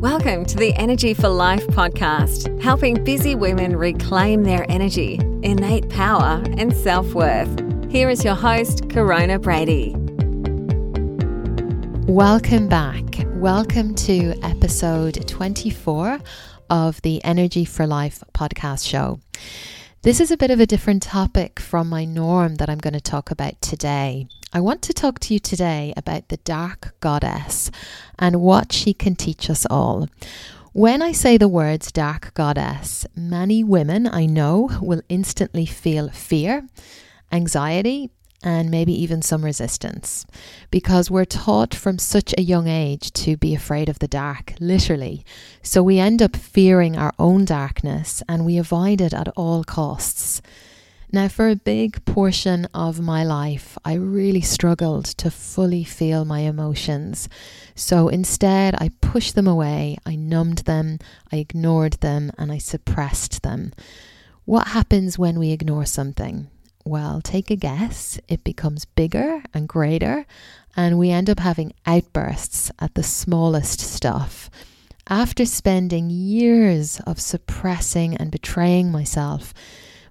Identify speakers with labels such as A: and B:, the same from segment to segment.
A: Welcome to the Energy for Life podcast, helping busy women reclaim their energy, innate power, and self worth. Here is your host, Corona Brady.
B: Welcome back. Welcome to episode 24 of the Energy for Life podcast show. This is a bit of a different topic from my norm that I'm going to talk about today. I want to talk to you today about the dark goddess and what she can teach us all. When I say the words dark goddess, many women I know will instantly feel fear, anxiety, and maybe even some resistance because we're taught from such a young age to be afraid of the dark, literally. So we end up fearing our own darkness and we avoid it at all costs. Now, for a big portion of my life, I really struggled to fully feel my emotions. So instead, I pushed them away, I numbed them, I ignored them, and I suppressed them. What happens when we ignore something? Well, take a guess. It becomes bigger and greater, and we end up having outbursts at the smallest stuff. After spending years of suppressing and betraying myself,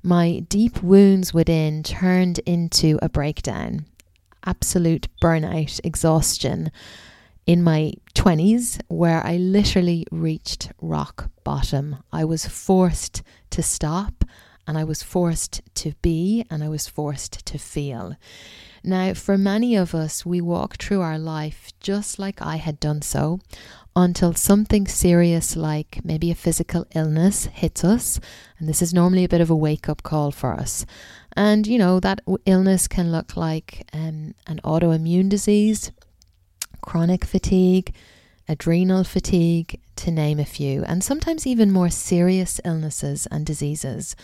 B: my deep wounds within turned into a breakdown, absolute burnout, exhaustion in my 20s, where I literally reached rock bottom. I was forced to stop and I was forced to be and I was forced to feel. Now, for many of us, we walk through our life just like I had done so until something serious, like maybe a physical illness, hits us. And this is normally a bit of a wake up call for us. And, you know, that illness can look like um, an autoimmune disease, chronic fatigue, adrenal fatigue, to name a few, and sometimes even more serious illnesses and diseases.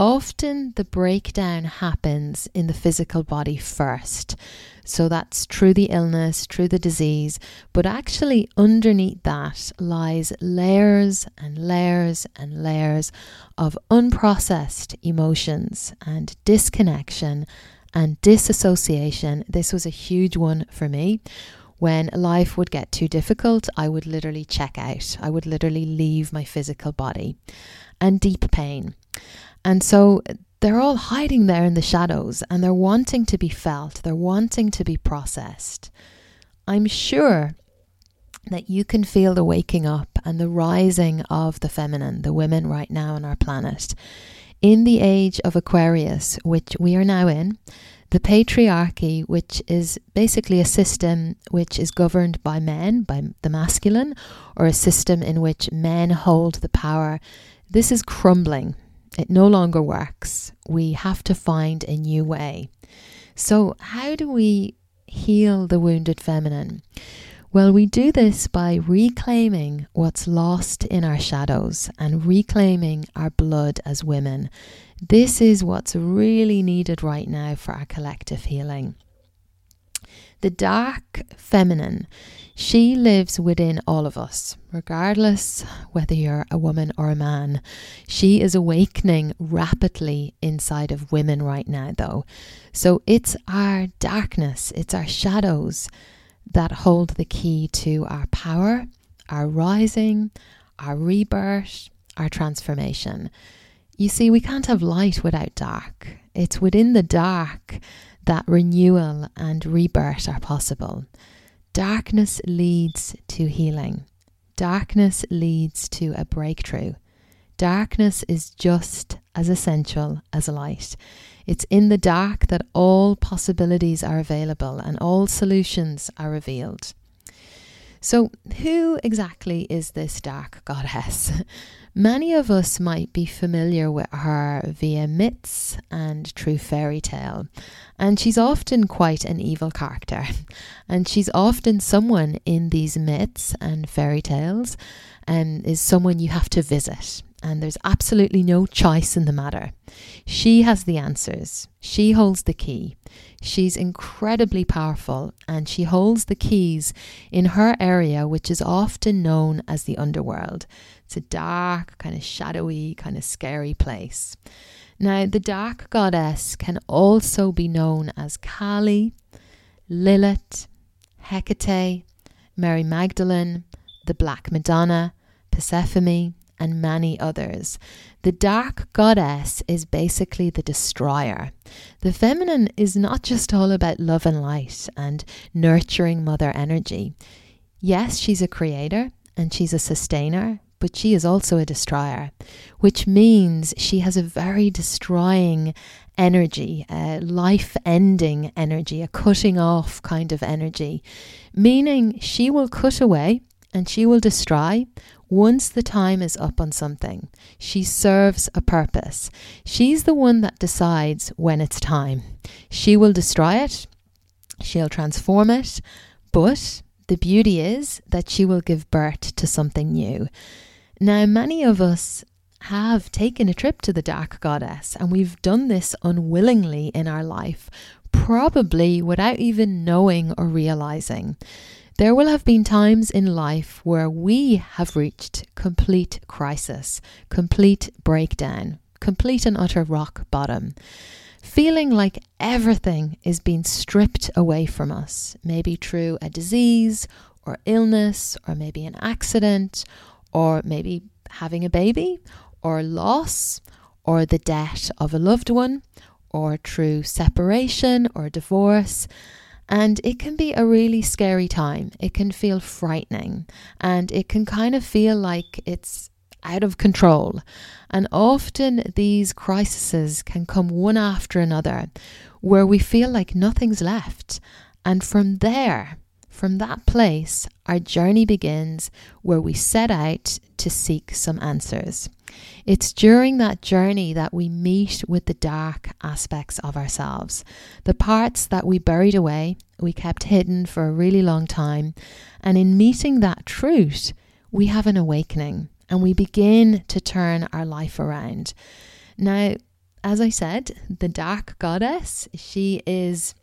B: Often the breakdown happens in the physical body first. So that's through the illness, through the disease, but actually underneath that lies layers and layers and layers of unprocessed emotions and disconnection and disassociation. This was a huge one for me. When life would get too difficult, I would literally check out. I would literally leave my physical body. And deep pain. And so they're all hiding there in the shadows and they're wanting to be felt, they're wanting to be processed. I'm sure that you can feel the waking up and the rising of the feminine, the women right now on our planet. In the age of Aquarius, which we are now in, the patriarchy, which is basically a system which is governed by men, by the masculine, or a system in which men hold the power, this is crumbling. It no longer works. We have to find a new way. So, how do we heal the wounded feminine? Well, we do this by reclaiming what's lost in our shadows and reclaiming our blood as women. This is what's really needed right now for our collective healing. The dark feminine she lives within all of us, regardless whether you're a woman or a man. She is awakening rapidly inside of women right now, though. So it's our darkness, it's our shadows that hold the key to our power, our rising, our rebirth, our transformation. You see, we can't have light without dark. It's within the dark that renewal and rebirth are possible. Darkness leads to healing. Darkness leads to a breakthrough. Darkness is just as essential as light. It's in the dark that all possibilities are available and all solutions are revealed. So, who exactly is this dark goddess? Many of us might be familiar with her via myths and true fairy tale, and she's often quite an evil character. And she's often someone in these myths and fairy tales, and is someone you have to visit and there's absolutely no choice in the matter. She has the answers, she holds the key. She's incredibly powerful and she holds the keys in her area, which is often known as the underworld. It's a dark, kind of shadowy, kind of scary place. Now, the dark goddess can also be known as Kali, Lilith, Hecate, Mary Magdalene, the Black Madonna, Persephone, and many others. The dark goddess is basically the destroyer. The feminine is not just all about love and light and nurturing mother energy. Yes, she's a creator and she's a sustainer, but she is also a destroyer, which means she has a very destroying energy, a life ending energy, a cutting off kind of energy, meaning she will cut away and she will destroy once the time is up on something. She serves a purpose. She's the one that decides when it's time. She will destroy it, she'll transform it, but the beauty is that she will give birth to something new. Now, many of us have taken a trip to the dark goddess, and we've done this unwillingly in our life, probably without even knowing or realizing. There will have been times in life where we have reached complete crisis, complete breakdown, complete and utter rock bottom, feeling like everything is being stripped away from us, maybe through a disease or illness, or maybe an accident, or maybe having a baby, or loss, or the death of a loved one, or through separation or divorce. And it can be a really scary time. It can feel frightening and it can kind of feel like it's out of control. And often these crises can come one after another where we feel like nothing's left. And from there, from that place, our journey begins where we set out to seek some answers. It's during that journey that we meet with the dark aspects of ourselves, the parts that we buried away, we kept hidden for a really long time. And in meeting that truth, we have an awakening and we begin to turn our life around. Now, as I said, the dark goddess, she is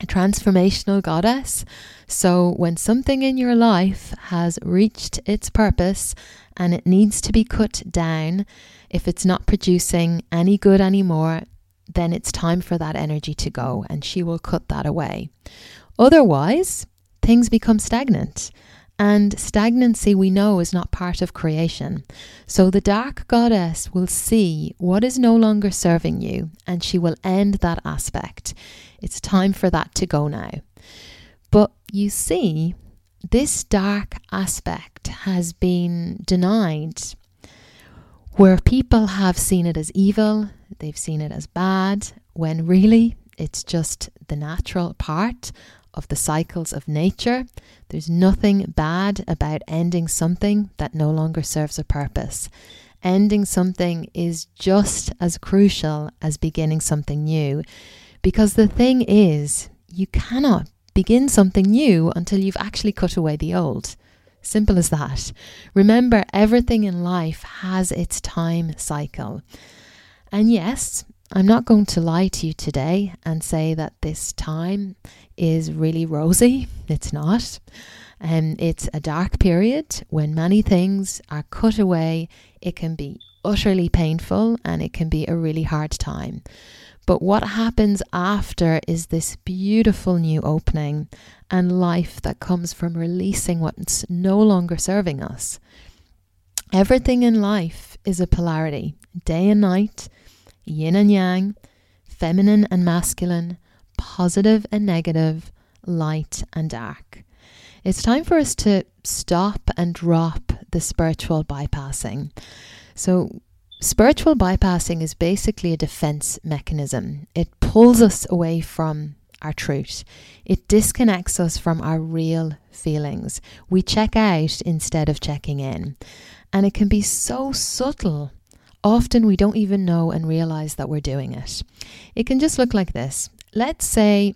B: a transformational goddess. So, when something in your life has reached its purpose and it needs to be cut down, if it's not producing any good anymore, then it's time for that energy to go and she will cut that away. Otherwise, things become stagnant. And stagnancy, we know, is not part of creation. So the dark goddess will see what is no longer serving you and she will end that aspect. It's time for that to go now. But you see, this dark aspect has been denied where people have seen it as evil, they've seen it as bad, when really it's just the natural part of the cycles of nature. There's nothing bad about ending something that no longer serves a purpose. Ending something is just as crucial as beginning something new. Because the thing is, you cannot begin something new until you've actually cut away the old. Simple as that. Remember, everything in life has its time cycle. And yes, I'm not going to lie to you today and say that this time is really rosy. It's not. Um, it's a dark period when many things are cut away. It can be utterly painful and it can be a really hard time. But what happens after is this beautiful new opening and life that comes from releasing what's no longer serving us. Everything in life is a polarity day and night, yin and yang, feminine and masculine, positive and negative, light and dark. It's time for us to stop and drop the spiritual bypassing. So, spiritual bypassing is basically a defense mechanism. It pulls us away from our truth. It disconnects us from our real feelings. We check out instead of checking in. And it can be so subtle Often we don't even know and realize that we're doing it. It can just look like this. Let's say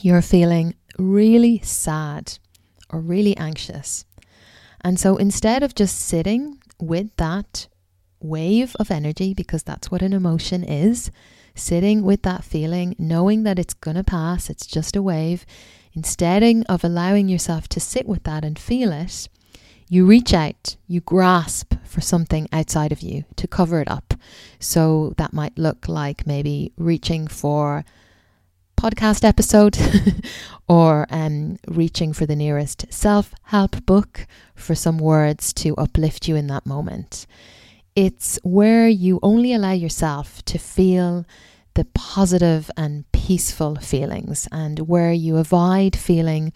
B: you're feeling really sad or really anxious. And so instead of just sitting with that wave of energy, because that's what an emotion is, sitting with that feeling, knowing that it's going to pass, it's just a wave, instead of allowing yourself to sit with that and feel it, you reach out, you grasp for something outside of you to cover it up. So that might look like maybe reaching for podcast episode or um, reaching for the nearest self help book for some words to uplift you in that moment. It's where you only allow yourself to feel the positive and peaceful feelings and where you avoid feeling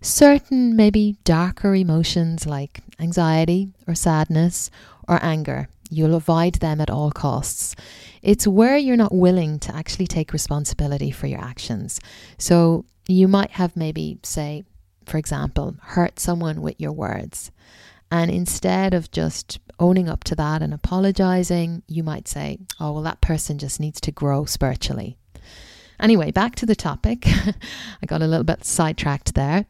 B: certain, maybe darker emotions like anxiety or sadness or anger. You'll avoid them at all costs. It's where you're not willing to actually take responsibility for your actions. So you might have maybe, say, for example, hurt someone with your words. And instead of just owning up to that and apologizing, you might say, oh, well, that person just needs to grow spiritually. Anyway, back to the topic. I got a little bit sidetracked there.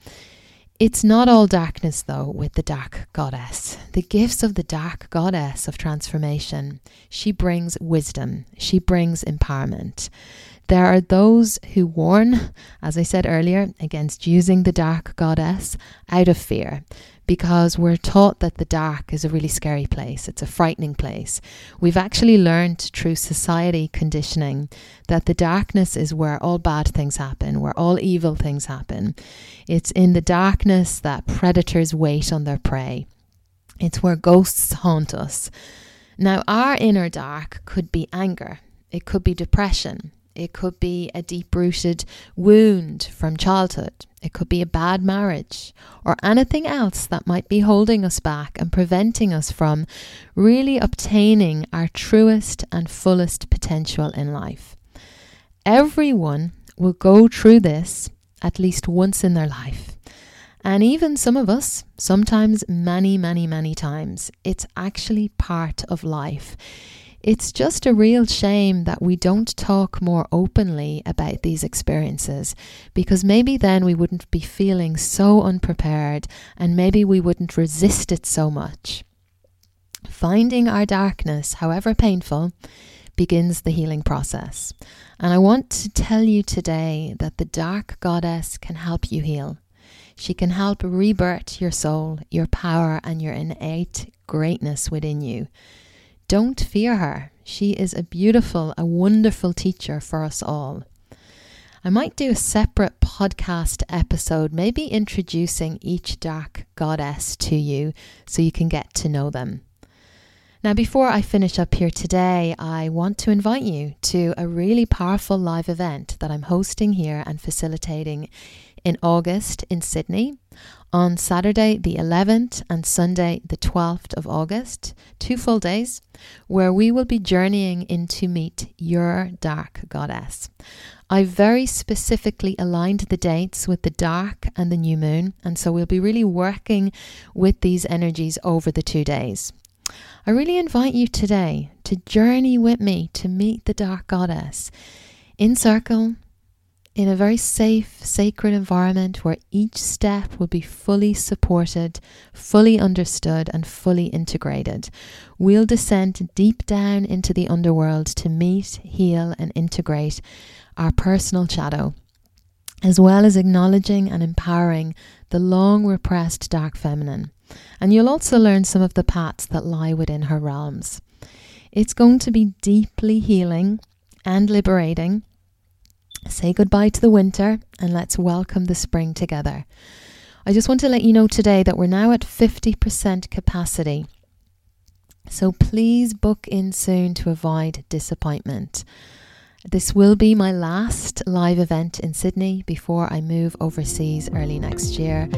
B: It's not all darkness, though, with the dark goddess. The gifts of the dark goddess of transformation. She brings wisdom, she brings empowerment. There are those who warn, as I said earlier, against using the dark goddess out of fear because we're taught that the dark is a really scary place. It's a frightening place. We've actually learned through society conditioning that the darkness is where all bad things happen, where all evil things happen. It's in the darkness that predators wait on their prey. It's where ghosts haunt us. Now, our inner dark could be anger, it could be depression, it could be a deep rooted wound from childhood. It could be a bad marriage or anything else that might be holding us back and preventing us from really obtaining our truest and fullest potential in life. Everyone will go through this at least once in their life. And even some of us, sometimes many, many, many times, it's actually part of life. It's just a real shame that we don't talk more openly about these experiences because maybe then we wouldn't be feeling so unprepared and maybe we wouldn't resist it so much. Finding our darkness, however painful, begins the healing process. And I want to tell you today that the dark goddess can help you heal. She can help rebirth your soul, your power, and your innate greatness within you. Don't fear her. She is a beautiful, a wonderful teacher for us all. I might do a separate podcast episode, maybe introducing each dark goddess to you so you can get to know them. Now, before I finish up here today, I want to invite you to a really powerful live event that I'm hosting here and facilitating in August in Sydney on Saturday the 11th and Sunday the 12th of August, two full days, where we will be journeying in to meet your dark goddess. I very specifically aligned the dates with the dark and the new moon, and so we'll be really working with these energies over the two days. I really invite you today to journey with me to meet the dark goddess in circle in a very safe, sacred environment where each step will be fully supported, fully understood, and fully integrated. We'll descend deep down into the underworld to meet, heal, and integrate our personal shadow, as well as acknowledging and empowering the long repressed dark feminine. And you'll also learn some of the paths that lie within her realms. It's going to be deeply healing and liberating Say goodbye to the winter and let's welcome the spring together. I just want to let you know today that we're now at 50% capacity. So please book in soon to avoid disappointment. This will be my last live event in Sydney before I move overseas early next year.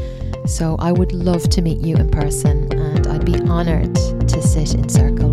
B: So I would love to meet you in person and I'd be honoured to sit in circle